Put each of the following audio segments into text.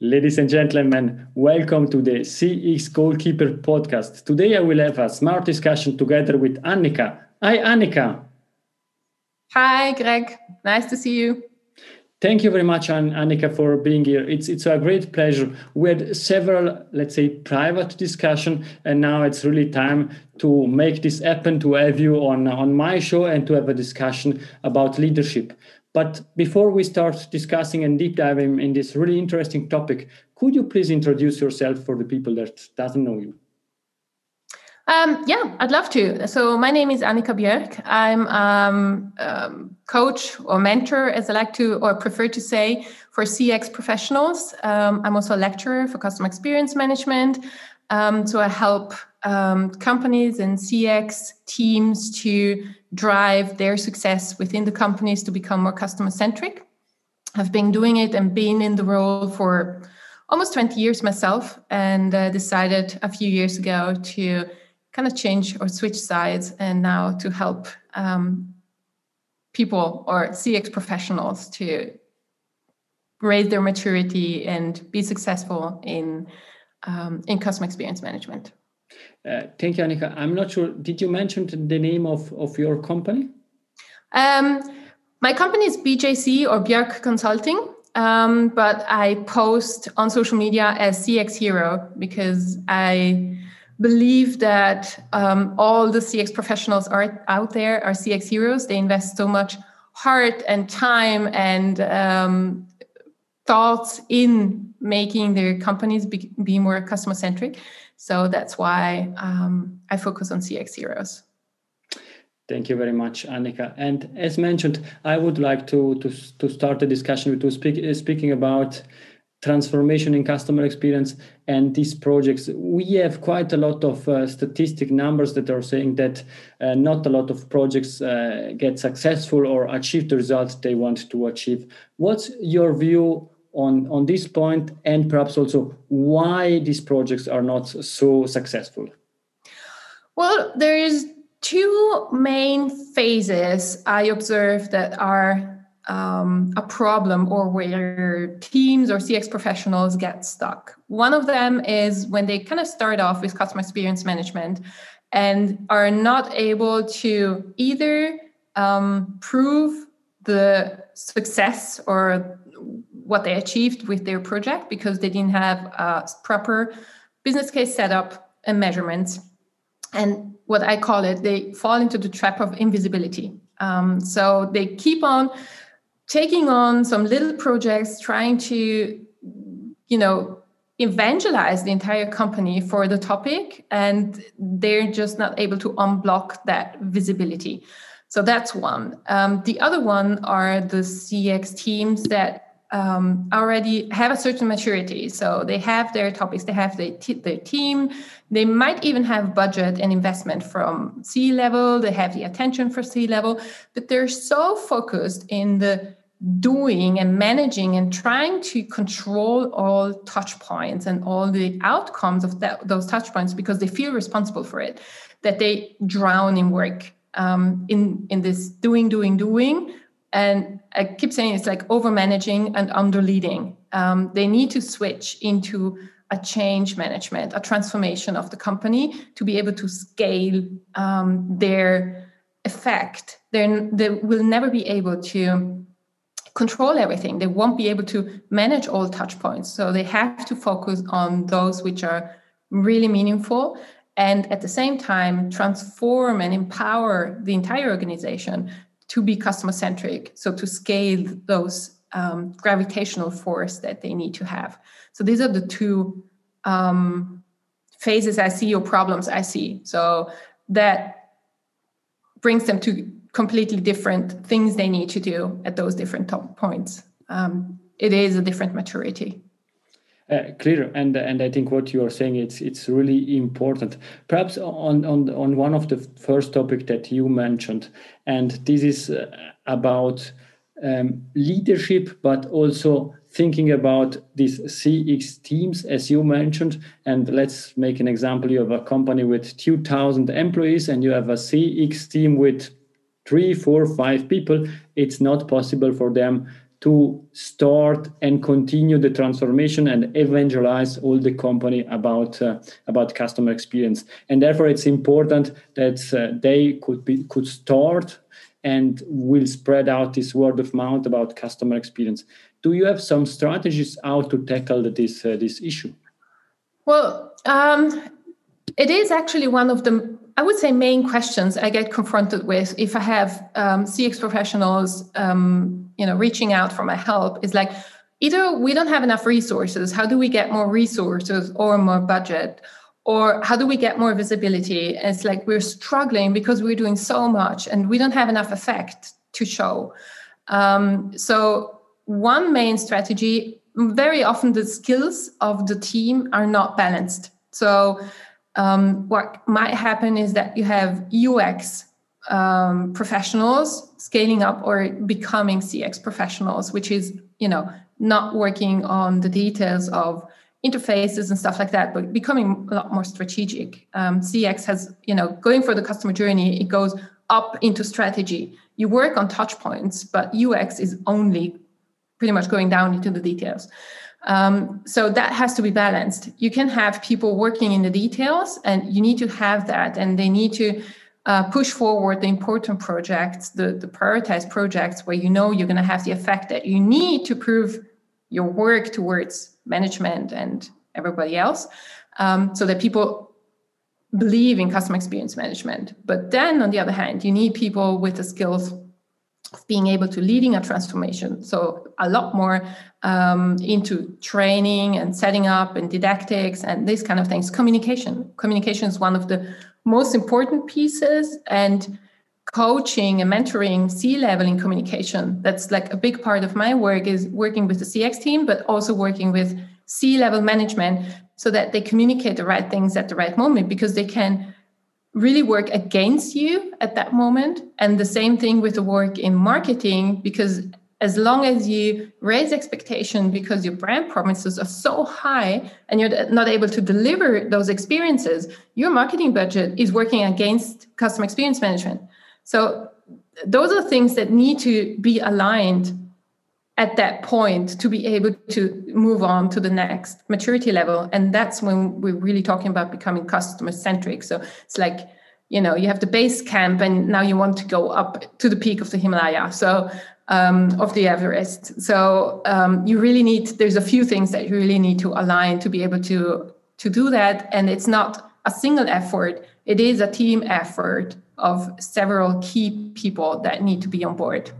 Ladies and gentlemen, welcome to the CX Goalkeeper podcast. Today I will have a smart discussion together with Annika. Hi, Annika. Hi, Greg. Nice to see you. Thank you very much, Annika, for being here. It's it's a great pleasure. We had several, let's say, private discussion, and now it's really time to make this happen. To have you on on my show and to have a discussion about leadership. But before we start discussing and deep diving in this really interesting topic, could you please introduce yourself for the people that doesn't know you? Um, yeah, I'd love to. So my name is Annika Björk. I'm um, um, coach or mentor, as I like to or prefer to say, for CX professionals. Um, I'm also a lecturer for customer experience management. Um, so I help um, companies and CX teams to drive their success within the companies to become more customer centric. I've been doing it and been in the role for almost 20 years myself and uh, decided a few years ago to kind of change or switch sides and now to help um, people or CX professionals to raise their maturity and be successful in um, in customer experience management. Uh, thank you, Annika. I'm not sure. Did you mention the name of, of your company? Um, my company is BJC or Björk Consulting, um, but I post on social media as CX Hero because I believe that um, all the CX professionals are out there are CX heroes. They invest so much heart and time and um, thoughts in making their companies be, be more customer centric. So that's why um, I focus on CX Heroes. Thank you very much, Annika. And as mentioned, I would like to to, to start the discussion with speak, uh, speaking about transformation in customer experience and these projects. We have quite a lot of uh, statistic numbers that are saying that uh, not a lot of projects uh, get successful or achieve the results they want to achieve. What's your view on, on this point and perhaps also why these projects are not so successful? Well, there is two main phases I observe that are um, a problem or where teams or CX professionals get stuck. One of them is when they kind of start off with customer experience management and are not able to either um, prove the success or what they achieved with their project because they didn't have a proper business case setup and measurements. And what I call it, they fall into the trap of invisibility. Um, so they keep on taking on some little projects, trying to, you know, evangelize the entire company for the topic, and they're just not able to unblock that visibility. So that's one. Um, the other one are the CX teams that um, already have a certain maturity. So they have their topics, they have their, t- their team, they might even have budget and investment from C level, they have the attention for C level, but they're so focused in the doing and managing and trying to control all touch points and all the outcomes of that, those touch points because they feel responsible for it that they drown in work um, in in this doing doing doing and I keep saying it's like over managing and under leading. Um, they need to switch into a change management, a transformation of the company to be able to scale um, their effect. They're, they will never be able to control everything. They won't be able to manage all touch points. So they have to focus on those which are really meaningful and at the same time transform and empower the entire organization to be customer centric so to scale those um, gravitational force that they need to have. So these are the two um, phases i see or problems i see. So that brings them to completely different things they need to do at those different touch points. Um, it is a different maturity uh, clear and and I think what you are saying it's it's really important. Perhaps on on on one of the first topic that you mentioned, and this is uh, about um, leadership, but also thinking about these CX teams, as you mentioned. And let's make an example: you have a company with two thousand employees, and you have a CX team with three, four, five people. It's not possible for them to start and continue the transformation and evangelize all the company about uh, about customer experience. And therefore it's important that uh, they could be could start and will spread out this word of mouth about customer experience. Do you have some strategies how to tackle this uh, this issue? Well um, it is actually one of the I would say main questions I get confronted with if I have um, CX professionals, um, you know, reaching out for my help is like either we don't have enough resources. How do we get more resources or more budget? Or how do we get more visibility? It's like we're struggling because we're doing so much and we don't have enough effect to show. Um, so one main strategy, very often the skills of the team are not balanced. So um, what might happen is that you have UX um, professionals scaling up or becoming CX professionals, which is you know not working on the details of interfaces and stuff like that, but becoming a lot more strategic. Um, CX has you know going for the customer journey, it goes up into strategy. You work on touch points, but UX is only pretty much going down into the details. Um, so that has to be balanced. You can have people working in the details, and you need to have that, and they need to uh, push forward the important projects, the, the prioritized projects where you know you're going to have the effect that you need to prove your work towards management and everybody else, um, so that people believe in customer experience management. But then, on the other hand, you need people with the skills of being able to leading a transformation. So a lot more um, into training and setting up and didactics and these kind of things. Communication. Communication is one of the most important pieces and coaching and mentoring c-level in communication that's like a big part of my work is working with the cx team but also working with c-level management so that they communicate the right things at the right moment because they can really work against you at that moment. And the same thing with the work in marketing, because as long as you raise expectation because your brand promises are so high and you're not able to deliver those experiences, your marketing budget is working against customer experience management. So those are things that need to be aligned at that point to be able to move on to the next maturity level. And that's when we're really talking about becoming customer centric. So it's like you know you have the base camp and now you want to go up to the peak of the himalaya so um, of the everest. So um, you really need there's a few things that you really need to align to be able to to do that. And it's not a single effort. It is a team effort of several key people that need to be on board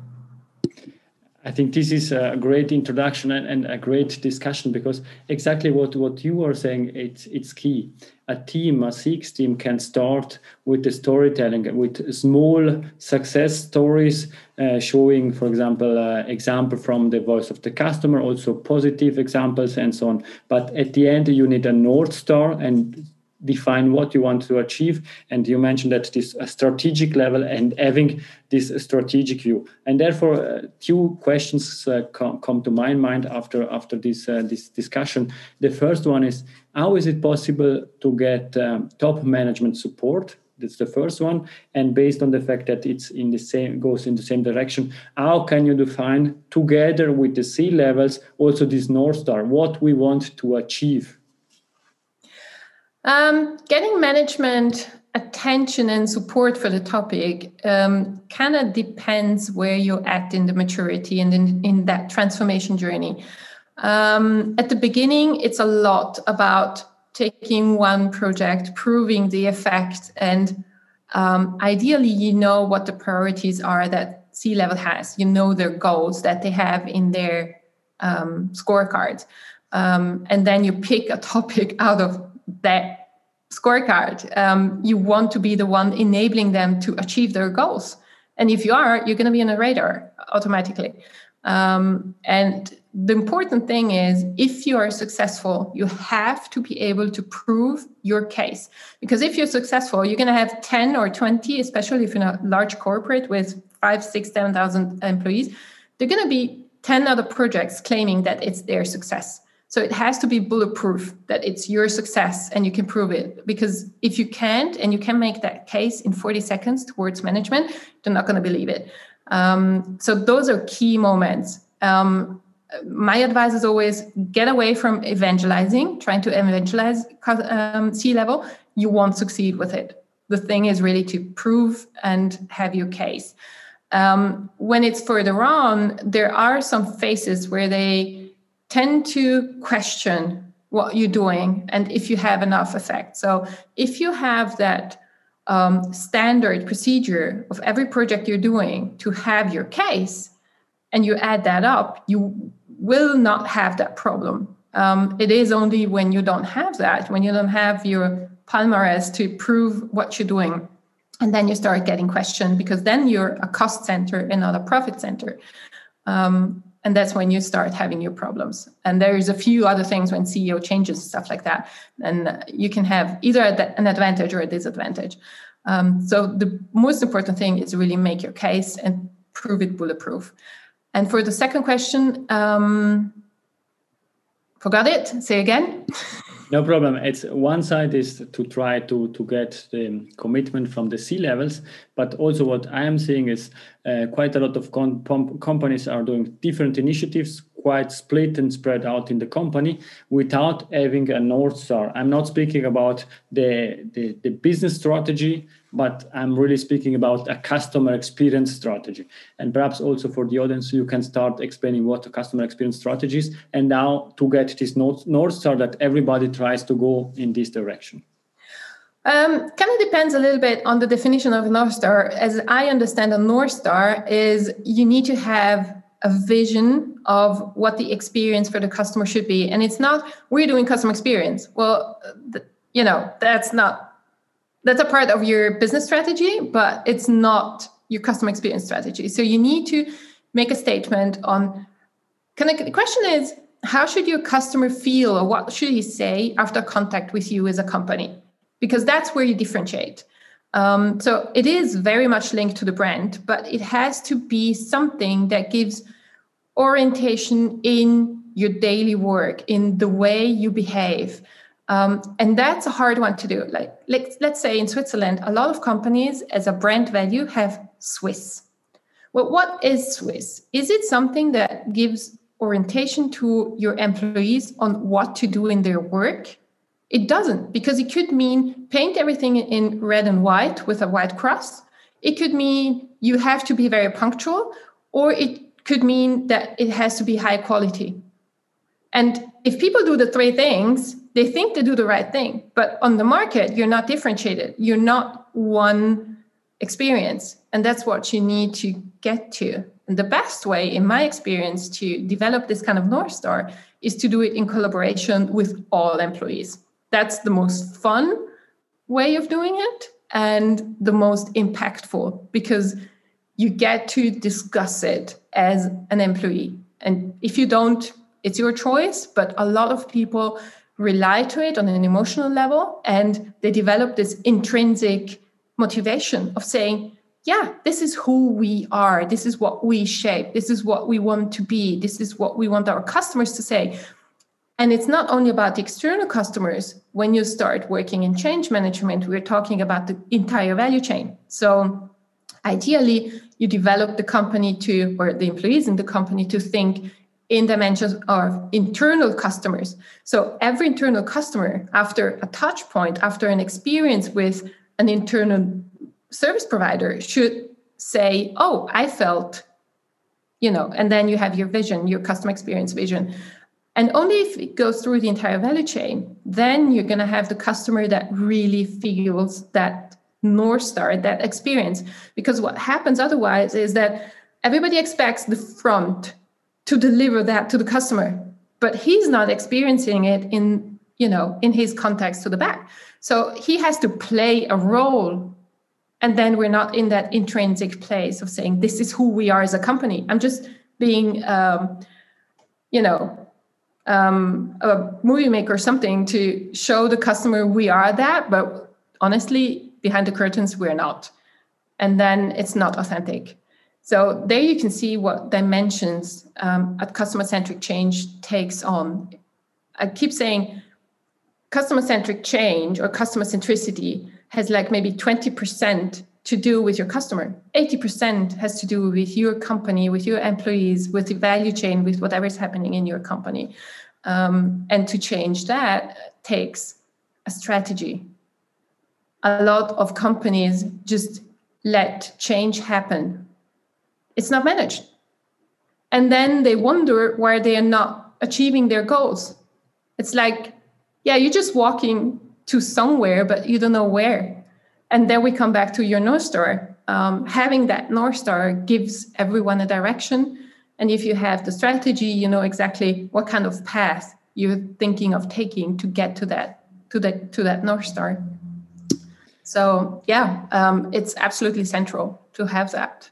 I think this is a great introduction and, and, a great discussion because exactly what, what you are saying, it's, it's key. A team, a CX team can start with the storytelling, with small success stories, uh, showing, for example, uh, example from the voice of the customer, also positive examples and so on. But at the end, you need a North Star and define what you want to achieve. And you mentioned that this strategic level and having this strategic view. And therefore uh, two questions uh, com- come to my mind after after this uh, this discussion. The first one is how is it possible to get um, top management support? That's the first one. And based on the fact that it's in the same goes in the same direction how can you define together with the c levels also this north star what we want to achieve um, getting management attention and support for the topic um, kind of depends where you're at in the maturity and in, in that transformation journey. Um, at the beginning, it's a lot about taking one project, proving the effect, and um, ideally, you know what the priorities are that C level has. You know their goals that they have in their um, scorecard. Um, and then you pick a topic out of that scorecard. Um, you want to be the one enabling them to achieve their goals. And if you are, you're going to be on a radar automatically. Um, and the important thing is if you are successful, you have to be able to prove your case. Because if you're successful, you're going to have 10 or 20, especially if you're a large corporate with five, six, 7,000 employees, they're going to be 10 other projects claiming that it's their success. So it has to be bulletproof that it's your success and you can prove it. Because if you can't and you can make that case in 40 seconds towards management, they're not going to believe it. Um, so those are key moments. Um, my advice is always get away from evangelizing, trying to evangelize um, C level. You won't succeed with it. The thing is really to prove and have your case. Um, when it's further on, there are some phases where they tend to question what you're doing and if you have enough effect. So if you have that um, standard procedure of every project you're doing to have your case and you add that up, you will not have that problem. Um, it is only when you don't have that, when you don't have your palmarès to prove what you're doing, and then you start getting questioned because then you're a cost center and not a profit center. Um, and that's when you start having your problems. And there's a few other things when ceo changes stuff like that. And you can have either an advantage or a disadvantage. Um, so the most important thing is really make your case and prove it bulletproof. And for the second question um, forgot it? Say again no problem. It's one side is to try to to get the commitment from the c levels but also what i am seeing is uh, quite a lot of com- companies are doing different initiatives quite split and spread out in the company without having a north star. I'm not speaking about the, the, the business strategy but i'm really speaking about a customer experience strategy. And perhaps also for the audience you can start explaining what a customer experience strategy is and now to get this north, star that everybody tries to go in this direction. Um, kind of depends a little bit on the definition of North Star. As I understand, a North Star is you need to have a vision of what the experience for the customer should be. And it's not we're doing customer experience. Well you know that's not that's a part of your business strategy but it's not your customer experience strategy. So you need to make a statement on kind of the question is how should your customer feel or what should he say after contact with you as a company? Because that's where you differentiate. Um, so it is very much linked to the brand, but it has to be something that gives orientation in your daily work, in the way you behave. Um, and that's a hard one to do. Like, let's, let's say in Switzerland, a lot of companies as a brand value have Swiss. Well, what is Swiss? Is it something that gives orientation to your employees on what to do in their work? It doesn't, because it could mean paint everything in red and white with a white cross. It could mean you have to be very punctual, or it could mean that it has to be high quality. And if people do the three things, they think they do the right thing. But on the market, you're not differentiated. You're not one experience. And that's what you need to get to. And the best way, in my experience, to develop this kind of North Star is to do it in collaboration with all employees that's the most fun way of doing it and the most impactful because you get to discuss it as an employee. And if you don't, it's your choice, but a lot of people rely to it on an emotional level and they develop this intrinsic motivation of saying, yeah, this is who we are. This is what we shape. This is what we want to be. This is what we want our customers to say. And it's not only about the external customers. When you start working in change management, we're talking about the entire value chain. So ideally, you develop the company to, or the employees in the company to think in dimensions of internal customers. So every internal customer, after a touch point, after an experience with an internal service provider, should say, Oh, I felt, you know, and then you have your vision, your customer experience vision. And only if it goes through the entire value chain, then you're going to have the customer that really feels that North Star, that experience. Because what happens otherwise is that everybody expects the front to deliver that to the customer, but he's not experiencing it in, you know, in his context to the back. So he has to play a role. And then we're not in that intrinsic place of saying, this is who we are as a company. I'm just being, um, you know, um, a movie maker or something to show the customer we are that, but honestly, behind the curtains, we're not. And then it's not authentic. So there you can see what dimensions um, a customer centric change takes on. I keep saying customer centric change or customer centricity has like maybe 20% to do with your customer. 80% has to do with your company with your employees with the value chain with whatever is happening in your company. Um, and to change that takes a strategy. A lot of companies just let change happen it's not managed. And then they wonder why they are not achieving their goals. It's like yeah you're just walking to somewhere but you don't know where. And then we come back to your north star. Um, having that north star gives everyone a direction. And if you have the strategy you know exactly what kind of path you're thinking of taking to get to that to that to that north star. So yeah um, it's absolutely central to have that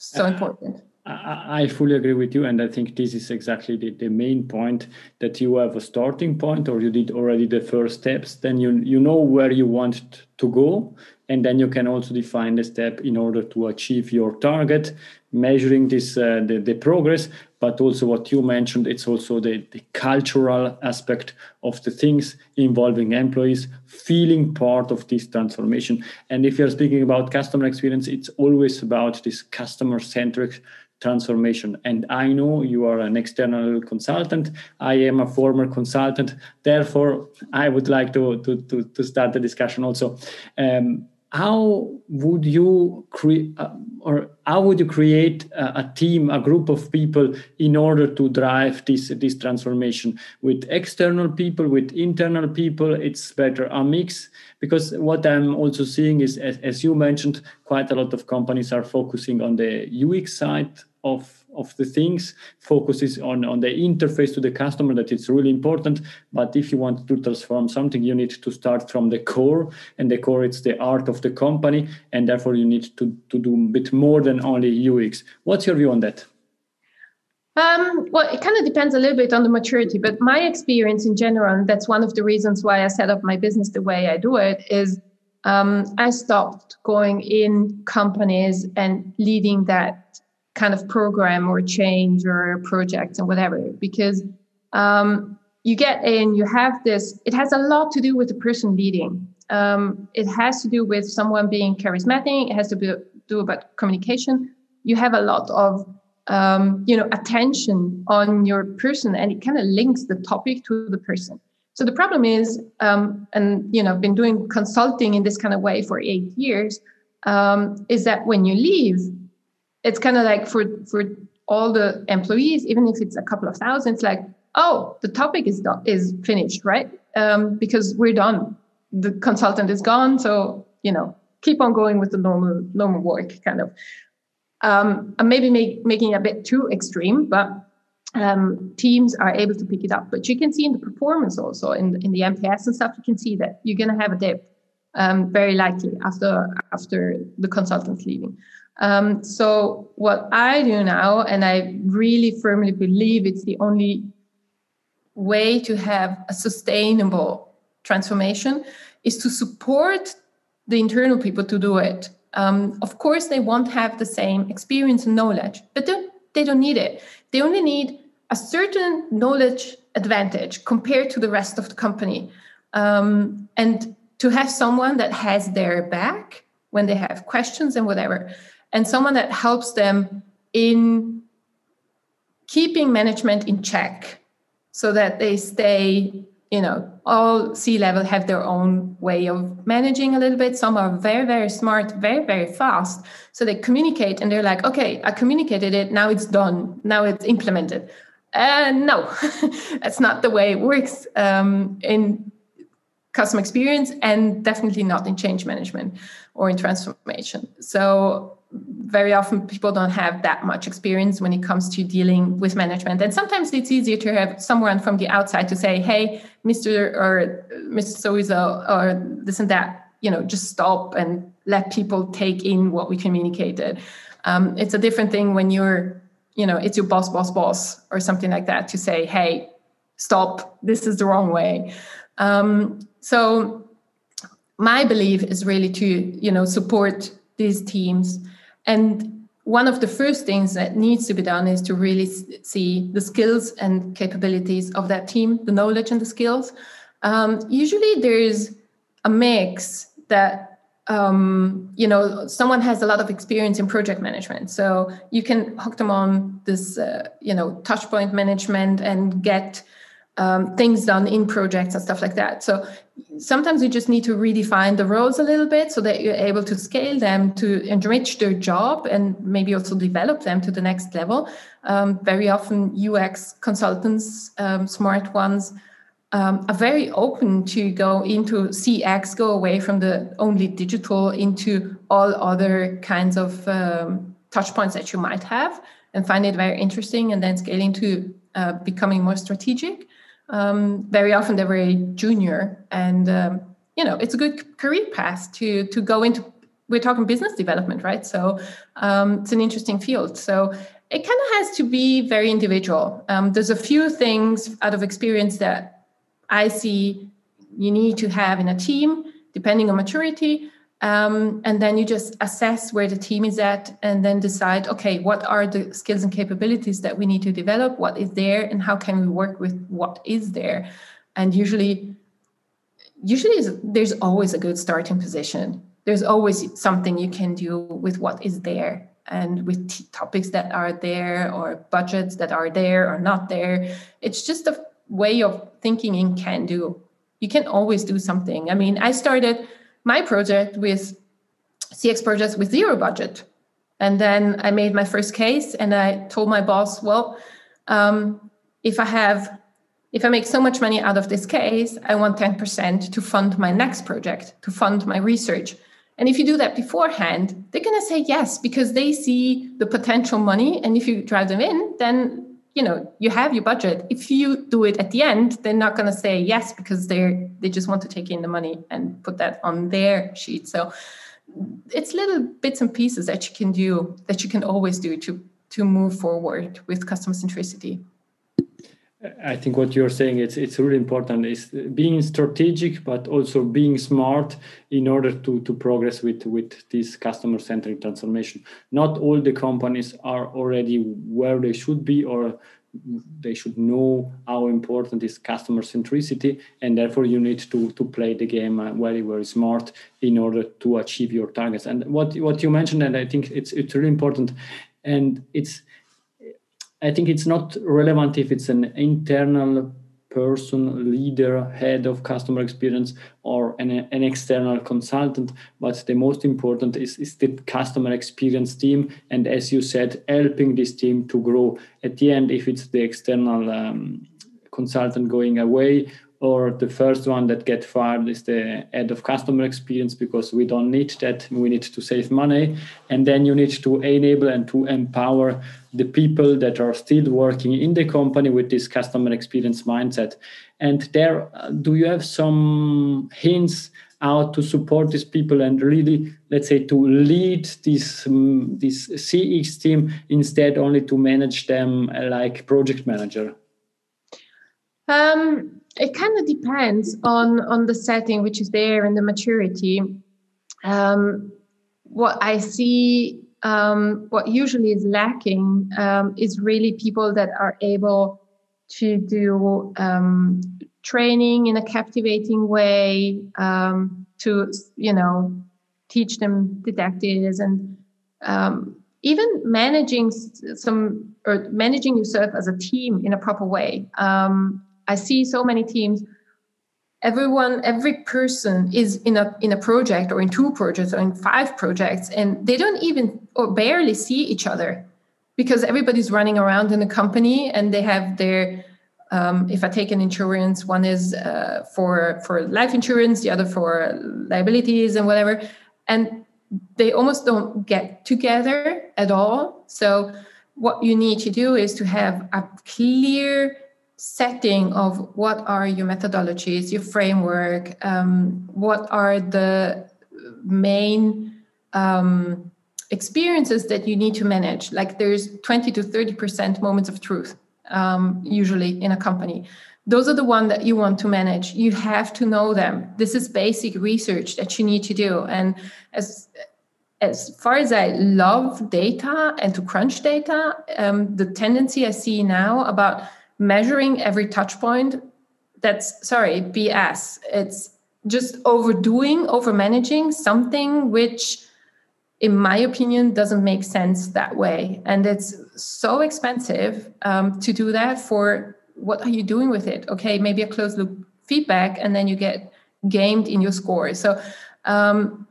so uh, important I, fully agree with you, and I think this is exactly the, the main point that you have a starting point, or you did already the first steps. Then you you know where you want to go, and then you can also define the step in order to achieve your target, measuring this uh, the, the progress, but also what you mentioned. It's also the, the cultural aspect of the things involving employees feeling part of this transformation. And if you're speaking about customer experience, it's always about this customer centric transformation. And I know you are an external consultant. I am a former consultant. Therefore, I would like to, to, to, to start the discussion also. Um, how would you create uh, or how would you create a, a, team a group of people in order to drive this this transformation? With external people with internal people it's better a mix. Because what i'm also seeing is as, as you mentioned quite a lot of companies are focusing on the ux side of of the things focuses on on the interface to the customer that it's really important. But if you want to transform something you need to start from the core and the core it's the art of the company and therefore you need to to do a bit more than only ux. What's your view on that? Um, well, it kind of depends a little bit on the maturity, but my experience in general, and that's one of the reasons why I set up my business the way I do it, is um, I stopped going in companies and leading that kind of program or change or project and whatever because um, you get in you have this it has a lot to do with the person leading. Um, it has to do with someone being charismatic it has to be, do about communication. You have a lot of um, you know attention on your person and it kind of links the topic to the person. So the problem is um, and you know i've been doing consulting in this kind of way for eight years um, is that when you leave it's kind of like for for all the employees, even if it's a couple of thousands, like oh, the topic is done, is finished, right? Um, because we're done. The consultant is gone, so you know, keep on going with the normal normal work, kind of. Um, and maybe make, making a bit too extreme, but um, teams are able to pick it up. But you can see in the performance also in in the NPS and stuff, you can see that you're going to have a dip um, very likely after after the consultant's leaving. Um, so what I do now, and I really firmly believe it's the only way to have a sustainable transformation, is to support the internal people to do it. Um, of course, they won't have the same experience and knowledge, but they, don't need it. They only need a certain knowledge advantage compared to the rest of the company. Um, and to have someone that has their back when they have questions and whatever and someone that helps them in keeping management in check so that they stay you know all c level have their own way of managing a little bit. Some are very very smart very very fast so they communicate and they're like okay i communicated it. Now it's done. Now it's implemented. And uh, no that's not the way it works um, in customer experience and definitely not in change management or in transformation. So very often people don't have that much experience when it comes to dealing with management. And sometimes it's easier to have someone from the outside to say hey mr or mr sowieso or this and that you know just stop and let people take in what we communicated. Um, it's a different thing when you're you know it's your boss boss boss or something like that to say hey stop. This is the wrong way. Um, so my belief is really to you know support these teams and one of the first things that needs to be done is to really see the skills and capabilities of that team, the knowledge and the skills. Um, usually there is a mix that um, you know someone has a lot of experience in project management so you can hook them on this uh, you know touch point management and get um, things done in projects and stuff like that so sometimes you just need to redefine the roles a little bit so that you're able to scale them to enrich their job and maybe also develop them to the next level um, very often ux consultants um, smart ones um, are very open to go into CX, go away from the only digital into all other kinds of um, touch points that you might have and find it very interesting and then scaling to uh, becoming more strategic. Um, very often they're very junior and um, you know it's a good career path to to go into we're talking business development right so um, it's an interesting field so it kind of has to be very individual um, there's a few things out of experience that I see you need to have in a team, depending on maturity. Um, and then you just assess where the team is at and then decide okay what are the skills and capabilities that we need to develop what is there and how can we work with what is there and usually usually there's always a good starting position there's always something you can do with what is there and with t- topics that are there or budgets that are there or not there it's just a way of thinking in can do. You can always do something. I mean, I started my project with CX projects with zero budget. And then I made my first case and I told my boss, well, um, if I have, if I make so much money out of this case, I want 10% to fund my next project, to fund my research. And if you do that beforehand, they're going to say yes because they see the potential money. And if you drive them in, then you know you have your budget. If you do it at the end they're not going to say yes because they're they just want to take in the money and put that on their sheet. So it's little bits and pieces that you can do that you can always do to to move forward with customer centricity I think what you're saying it's it's really important is being strategic, but also being smart in order to to progress with with this customer centric transformation. Not all the companies are already where they should be, or they should know how important is customer centricity, and therefore you need to to play the game very very smart in order to achieve your targets. And what what you mentioned, and I think it's it's really important, and it's I think it's not relevant if it's an internal person, leader, head of customer experience, or an, an external consultant. But the most important is, is the customer experience team. And as you said, helping this team to grow. At the end, if it's the external um, consultant going away or the first one that get fired is the head of customer experience because we don't need that. We need to save money. And then you need to enable and to empower the people that are still working in the company with this customer experience mindset. And there do you have some hints how to support these people and really let's say to lead this um, this cx team instead only to manage them like project manager? Um, it kind of depends on on the setting which is there and the maturity. Um, what i see um, what usually is lacking um, is really people that are able to do um, training in a captivating way um, to you know teach them didactics and um, even managing some or managing yourself as a team in a proper way. Um, I see so many teams. Everyone, every person is in a in a project or in two projects or in five projects, and they don't even or barely see each other because everybody's running around in the company and they have their um, if I take an insurance, one is uh, for for life insurance, the other for liabilities and whatever, and they almost don't get together at all. So what you need to do is to have a clear setting of what are your methodologies, your framework, um, what are the main um, experiences that you need to manage. Like there's 20 to 30% moments of truth um, usually in a company. Those are the ones that you want to manage. You have to know them. This is basic research that you need to do. And as as far as I love data and to crunch data, um, the tendency I see now about measuring every touch point that's sorry bs it's just overdoing, over managing something which, in my opinion, doesn't make sense that way. And it's so expensive um, to do that for what are you doing with it? Okay, maybe a closed loop feedback, and then you get gamed in your score. So um,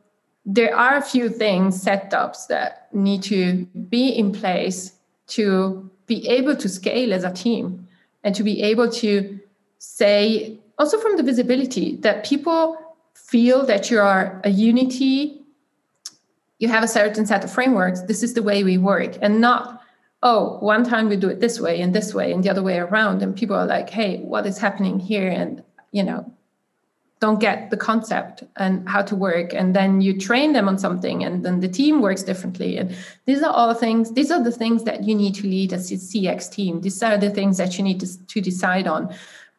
there are a few things, setups that need to be in place to be able to scale as a team and to be able to say, also from the visibility, that people feel that you are a unity, you have a certain set of frameworks, this is the way we work, and not, oh, one time we do it this way and this way and the other way around. And people are like, hey, what is happening here? And, you know, don't get the concept and how to work and then you train them on something and then the team works differently. And these are all things these are the things that you need to lead as a cx team. These are the things that you need to, to decide on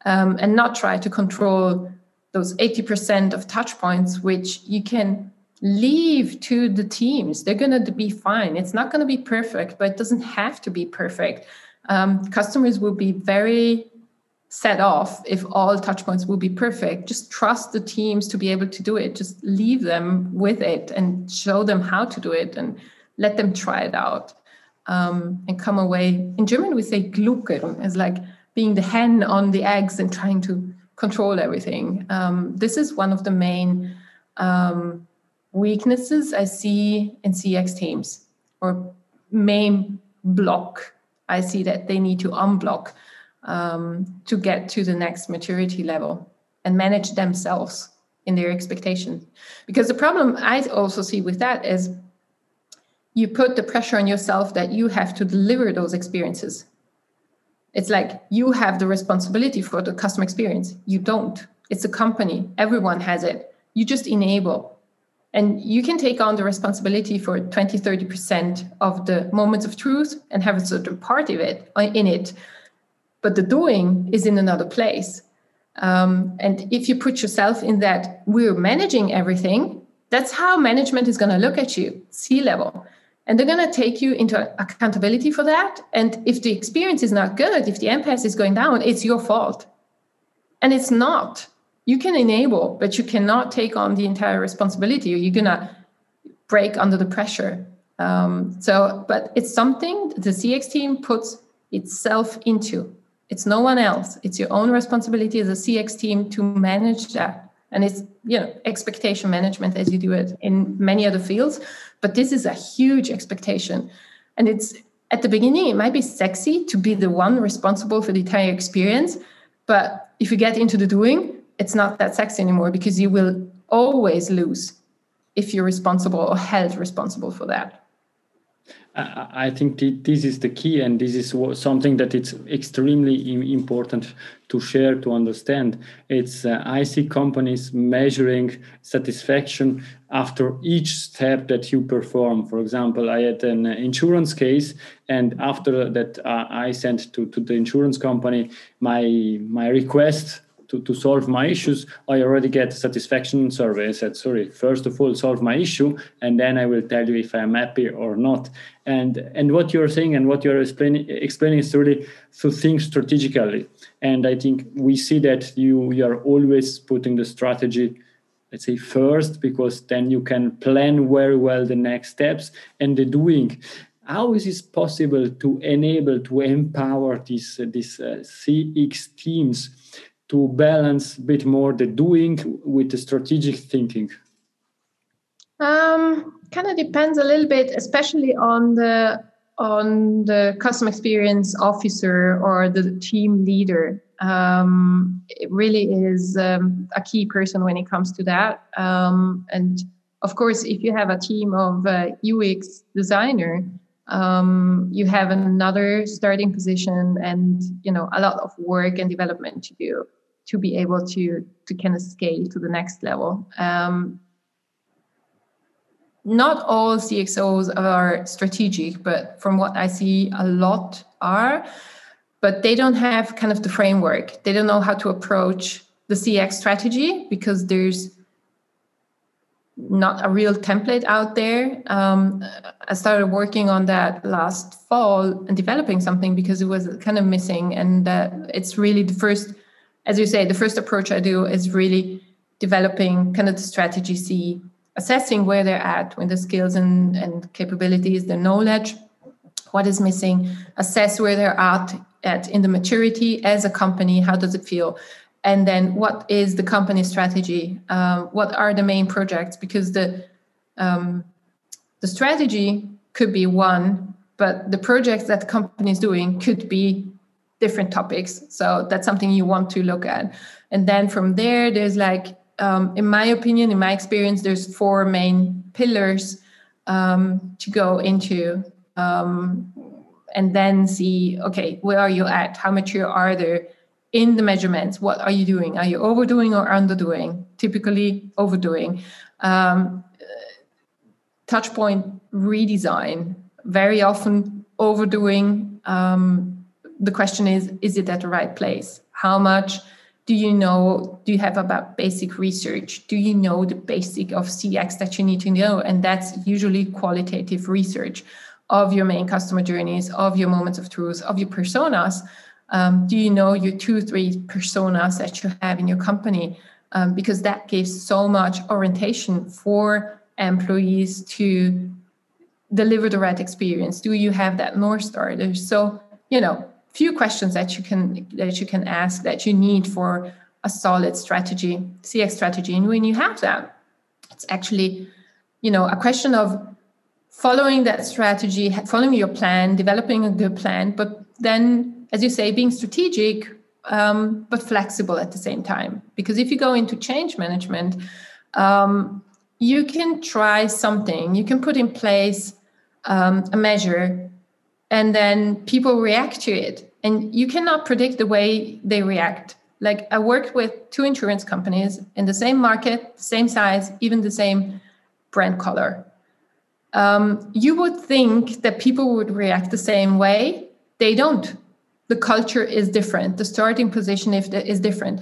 um, and not try to control those 80% of touch points which you can leave to the teams. They're going to be fine. It's not going to be perfect but it doesn't have to be perfect. Um, customers will be very set off if all touch points will be perfect just trust the teams to be able to do it. Just leave them with it and show them how to do it and let them try it out. Um, and come away. In german we say glucken. Is like being the hen on the eggs and trying to control everything. Um, this is one of the main um, weaknesses i see in cx teams or main block. I see that they need to unblock um, to get to the next maturity level and manage themselves in their expectation. Because the problem I also see with that is you put the pressure on yourself that you have to deliver those experiences. It's like you have the responsibility for the customer experience. You don't. It's a company, everyone has it. You just enable. And you can take on the responsibility for 20, 30% of the moments of truth and have a certain part of it uh, in it but the doing is in another place. Um, and if you put yourself in that we're managing everything, that's how management is going to look at you, C level. And they're going to take you into accountability for that. And if the experience is not good, if the NPS is going down, it's your fault. And it's not. You can enable, but you cannot take on the entire responsibility you're going to break under the pressure. Um, so, but it's something the CX team puts itself into it's no one else. It's your own responsibility as a CX team to manage that. And it's you know expectation management as you do it in many other fields. But this is a huge expectation. And it's at the beginning, it might be sexy to be the one responsible for the entire experience. But if you get into the doing, it's not that sexy anymore because you will always lose if you're responsible or held responsible for that. I think this is the key, and this is something that it's extremely important to share to understand. It's uh, I see companies measuring satisfaction after each step that you perform. For example, I had an insurance case, and after that, uh, I sent to, to the insurance company my my request to, to solve my issues, I already get satisfaction survey. Said, sorry, first of all, solve my issue, and then I will tell you if I'm happy or not. And and what you're saying and what you're explaining explaining is really to think strategically. And I think we see that you you are always putting the strategy let's say first because then you can plan very well the next steps and the doing how is it possible to enable to empower these uh, these uh, cx teams to balance a bit more the doing with the strategic thinking? Um, kind of depends a little bit, especially on the on the customer experience officer or the team leader. Um, it really is um, a key person when it comes to that. Um, and of course, if you have a team of uh, UX designer, um, you have another starting position and you know a lot of work and development to do to be able to to kind of scale to the next level. Um, not all CXOs are strategic, but from what I see, a lot are. But they don't have kind of the framework. They don't know how to approach the CX strategy because there's not a real template out there. Um, I started working on that last fall and developing something because it was kind of missing. And uh, it's really the first as you say, the first approach I do is really developing kind of the strategy C, assessing where they're at with the skills and, and capabilities, the knowledge, what is missing, assess where they're at, at in the maturity as a company, how does it feel? And then what is the company strategy? Uh, what are the main projects? Because the um, the strategy could be one, but the projects that the company is doing could be different topics. So that's something you want to look at. And then from there, there's like, um, in my opinion, in my experience, there's four main pillars um, to go into. Um, and then see, okay, where are you at? How mature are there in the measurements? What are you doing? Are you overdoing or underdoing? Typically, overdoing. Um, touch point redesign, very often overdoing. Um, the question is, is it at the right place? How much do you know? Do you have about basic research? Do you know the basic of CX that you need to know? And that's usually qualitative research of your main customer journeys, of your moments of truth, of your personas. Um, do you know your two, three personas that you have in your company? Um, because that gives so much orientation for employees to deliver the right experience do you have that north star there's so you know few questions that you can that you can ask that you need for a solid strategy cx strategy. And when you have that it's actually you know a question of following that strategy following your plan developing a good plan but then as you say being strategic um, but flexible at the same time. Because if you go into change management um, you can try something. You can put in place um, a measure and then people react to it. And you cannot predict the way they react. Like i worked with two insurance companies in the same market same size even the same brand color. Um, you would think that people would react the same way. They don't. The culture is different. The starting position is different.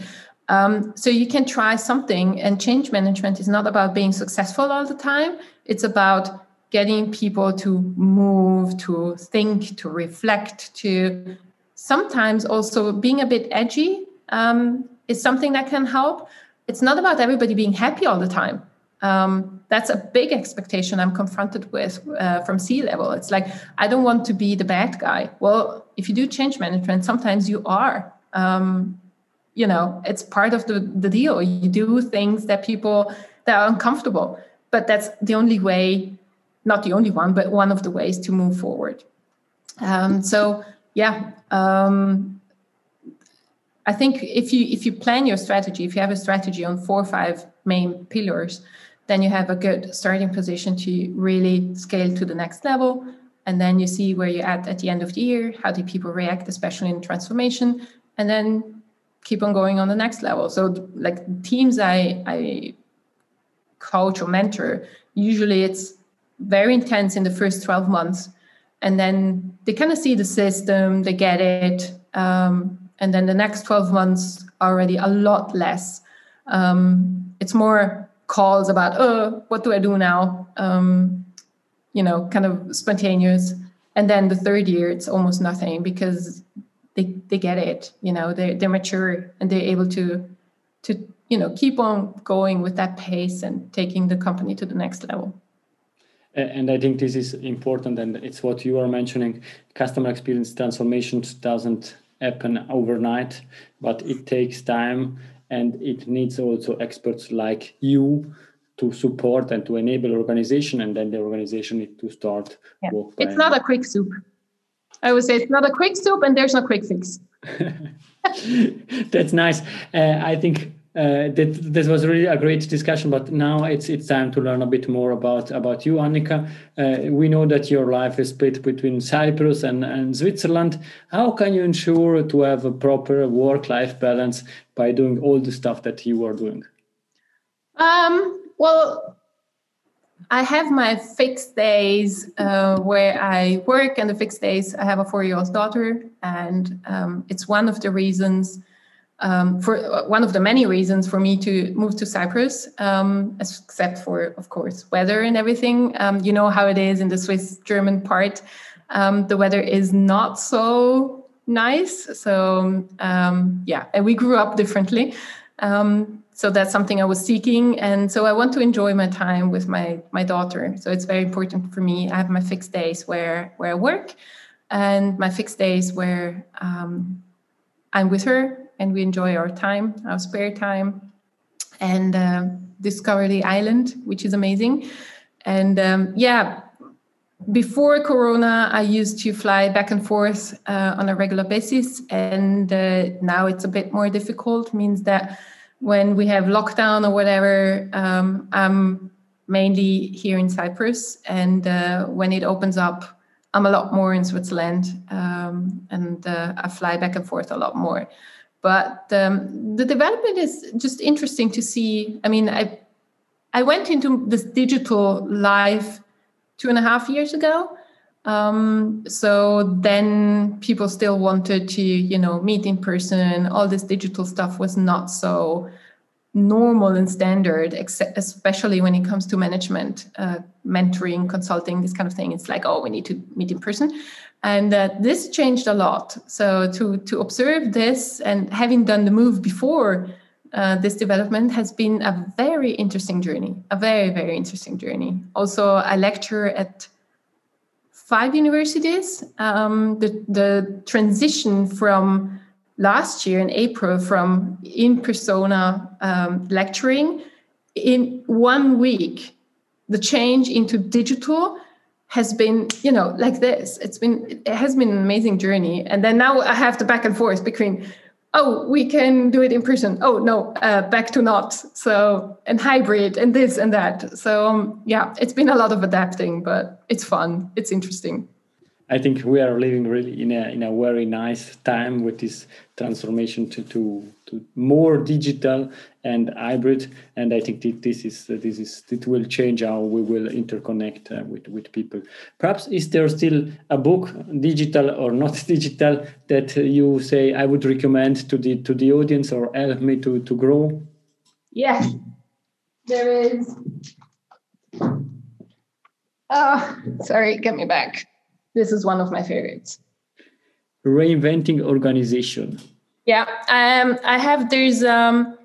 Um, so you can try something, and change management is not about being successful all the time. It's about getting people to move, to think, to reflect, to sometimes also being a bit edgy um, is something that can help. It's not about everybody being happy all the time. Um, that's a big expectation I'm confronted with uh, from C level. It's like, I don't want to be the bad guy. Well, if you do change management, sometimes you are. Um, you know it's part of the, the deal you do things that people that are uncomfortable but that's the only way not the only one but one of the ways to move forward um, so yeah um, i think if you if you plan your strategy if you have a strategy on four or five main pillars then you have a good starting position to really scale to the next level and then you see where you're at at the end of the year how do people react especially in transformation and then keep on going on the next level. So like teams I I coach or mentor, usually it's very intense in the first 12 months. And then they kind of see the system, they get it. Um, and then the next 12 months are already a lot less. Um, it's more calls about, oh, what do I do now? Um, you know, kind of spontaneous. And then the third year, it's almost nothing because they they get it you know they they're mature and they're able to to you know keep on going with that pace and taking the company to the next level and i think this is important and it's what you are mentioning customer experience transformation doesn't happen overnight but it takes time and it needs also experts like you to support and to enable organization and then the organization need to start yeah. it's not a quick soup I would say it's not a quick soup and there's no quick fix. That's nice. Uh, I think uh, that this was really a great discussion. But now it's it's time to learn a bit more about about you, Annika. Uh, we know that your life is split between Cyprus and, and Switzerland. How can you ensure to have a proper work life balance by doing all the stuff that you are doing? Um, well, I have my fixed days uh, where I work, and the fixed days I have a four-year-old daughter, and um, it's one of the reasons, um, for uh, one of the many reasons for me to move to Cyprus, um, except for, of course, weather and everything. Um, you know how it is in the Swiss-German part. Um, the weather is not so nice, so um, yeah, and we grew up differently. so that's something I was seeking, and so I want to enjoy my time with my my daughter. So it's very important for me. I have my fixed days where where I work, and my fixed days where um, I'm with her and we enjoy our time, our spare time, and uh, discover the island, which is amazing. And um, yeah, before Corona, I used to fly back and forth uh, on a regular basis, and uh, now it's a bit more difficult. Means that when we have lockdown or whatever, um, I'm mainly here in Cyprus, and uh, when it opens up, I'm a lot more in Switzerland, um, and uh, I fly back and forth a lot more. But um, the development is just interesting to see. I mean, I I went into this digital life two and a half years ago. Um, so then people still wanted to, you know, meet in person. All this digital stuff was not so normal and standard, especially when it comes to management, uh, mentoring, consulting, this kind of thing. It's like, oh, we need to meet in person, and uh, this changed a lot. So to to observe this and having done the move before. Uh, this development has been a very interesting journey, a very, very interesting journey. Also, I lecture at five universities. Um, the, the transition from last year in April from in persona um, lecturing in one week, the change into digital has been, you know, like this. It's been, it has been an amazing journey. And then now I have the back and forth between, oh, we can do it in person. Oh, no, uh, back to not. So, and hybrid and this and that. So, um, yeah, it's been a lot of adapting, but it's fun. It's interesting. I think we are living really in a in a very nice time with this transformation to to, to more digital and hybrid, and I think this is this is it will change how we will interconnect uh, with with people. Perhaps is there still a book, digital or not digital, that you say I would recommend to the to the audience or help me to to grow? Yes, there is. Oh, sorry, get me back this is one of my favorites. Reinventing organization. Yeah, um, I have there's um,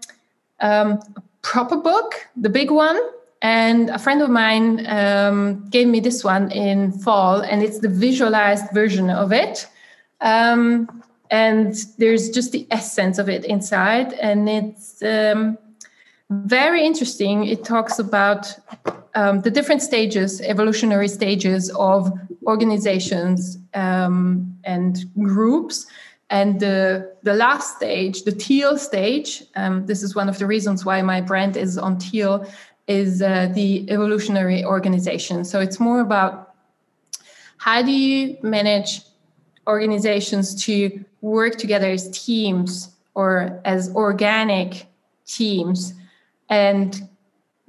um, a proper book, the big one, and a friend of mine um, gave me this one in fall, and it's the visualized version of it. Um, and there's just the essence of it inside, and it's um, very interesting. It talks about um, the different stages, evolutionary stages of organizations um, and groups. And the, the last stage, the teal stage, um, this is one of the reasons why my brand is on teal, is uh, the evolutionary organization. So it's more about how do you manage organizations to work together as teams or as organic teams and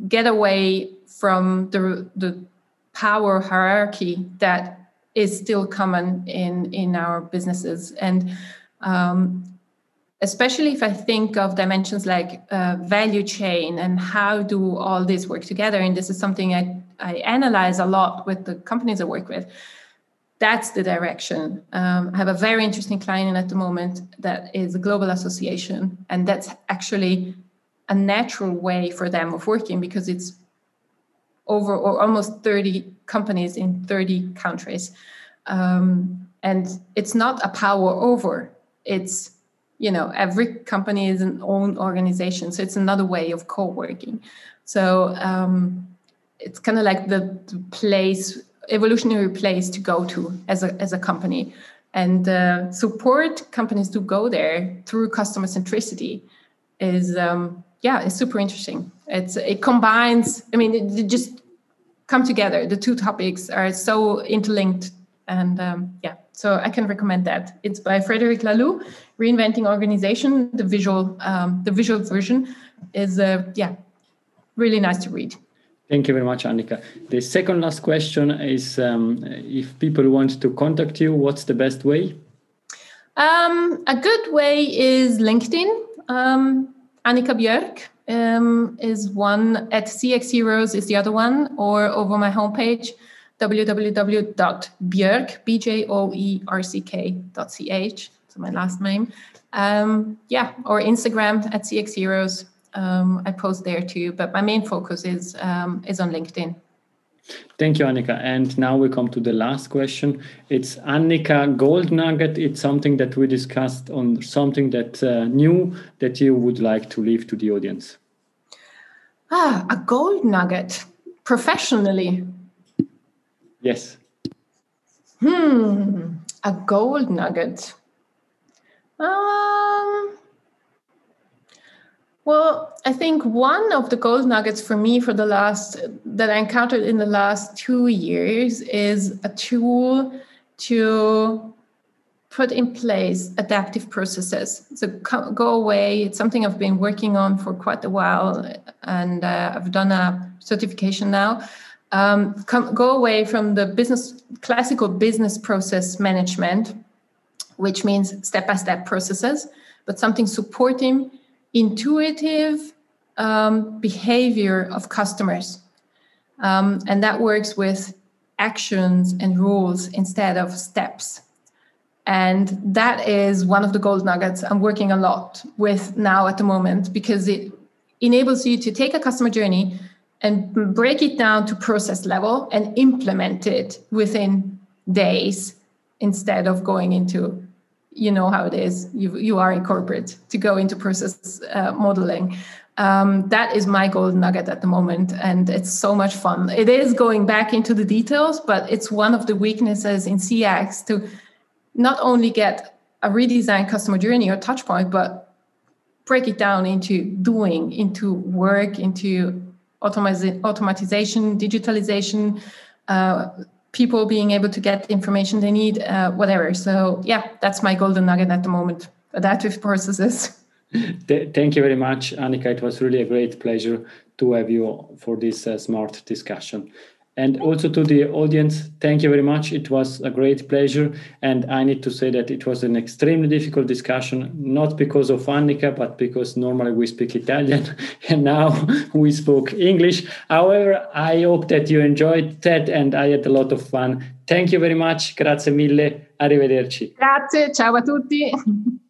get away from the, the power hierarchy that is still common in, in our businesses. And um, especially if I think of dimensions like uh, value chain and how do all this work together. And this is something I, I analyze a lot with the companies I work with. That's the direction. Um, I have a very interesting client at the moment that is a global association, and that's actually a natural way for them of working because it's over or almost 30 companies in 30 countries. Um, and it's not a power over, it's, you know, every company is an own organization. So it's another way of co working. So um, it's kind of like the, the, place, evolutionary place to go to as a, as a company. And uh, support companies to go there through customer centricity is um, yeah, it's super interesting. It's it combines. I mean, it, it just come together. The two topics are so interlinked, and um, yeah, so I can recommend that. It's by Frederic Laloux, Reinventing Organization. The visual, um, the visual version is uh, yeah, really nice to read. Thank you very much, Annika. The second last question is um, if people want to contact you, what's the best way? Um, a good way is LinkedIn. Um, Annika Björck um, is one, at CX Heroes is the other one, or over my homepage, www.björck, B-J-O-E-R-C-K.ch, so my last name. Um, yeah, or Instagram at CX Heroes. um, I post there too. But my main focus is um, is on LinkedIn. Thank you, Annika. And now we come to the last question. It's Annika Gold Nugget. It's something that we discussed on something that uh, new that you would like to leave to the audience. Ah, a gold nugget professionally. Yes. Hmm, a gold nugget. Um, well, I think one of the gold nuggets for me for the last that I encountered in the last two years is a tool to put in place adaptive processes. So go away. It's something I've been working on for quite a while, and uh, I've done a certification now. Um, come, go away from the business classical business process management, which means step by step processes, but something supporting intuitive um, behavior of customers. Um, and that works with actions and rules instead of steps. And that is one of the gold nuggets I'm working a lot with now at the moment because it enables you to take a customer journey and break it down to process level and implement it within days instead of going into you know how it is. You, you are in corporate to go into process uh, modeling. Um, that is my golden nugget at the moment and it's so much fun. It is going back into the details but it's one of the weaknesses in cx to not only get a redesigned customer journey or touch point but break it down into doing into work into automatization digitalization uh, people being able to get information they need, uh, whatever. So yeah, that's my golden nugget at the moment. Adaptive processes. Thank you very much, Annika. It was really a great pleasure to have you for this uh, smart discussion. And also to the audience, thank you very much. It was a great pleasure. And I need to say that it was an extremely difficult discussion, not because of Annika, but because normally we speak Italian and now we spoke English. However, I hope that you enjoyed that and I had a lot of fun. Thank you very much. Grazie mille. Arrivederci. Grazie. Ciao a tutti.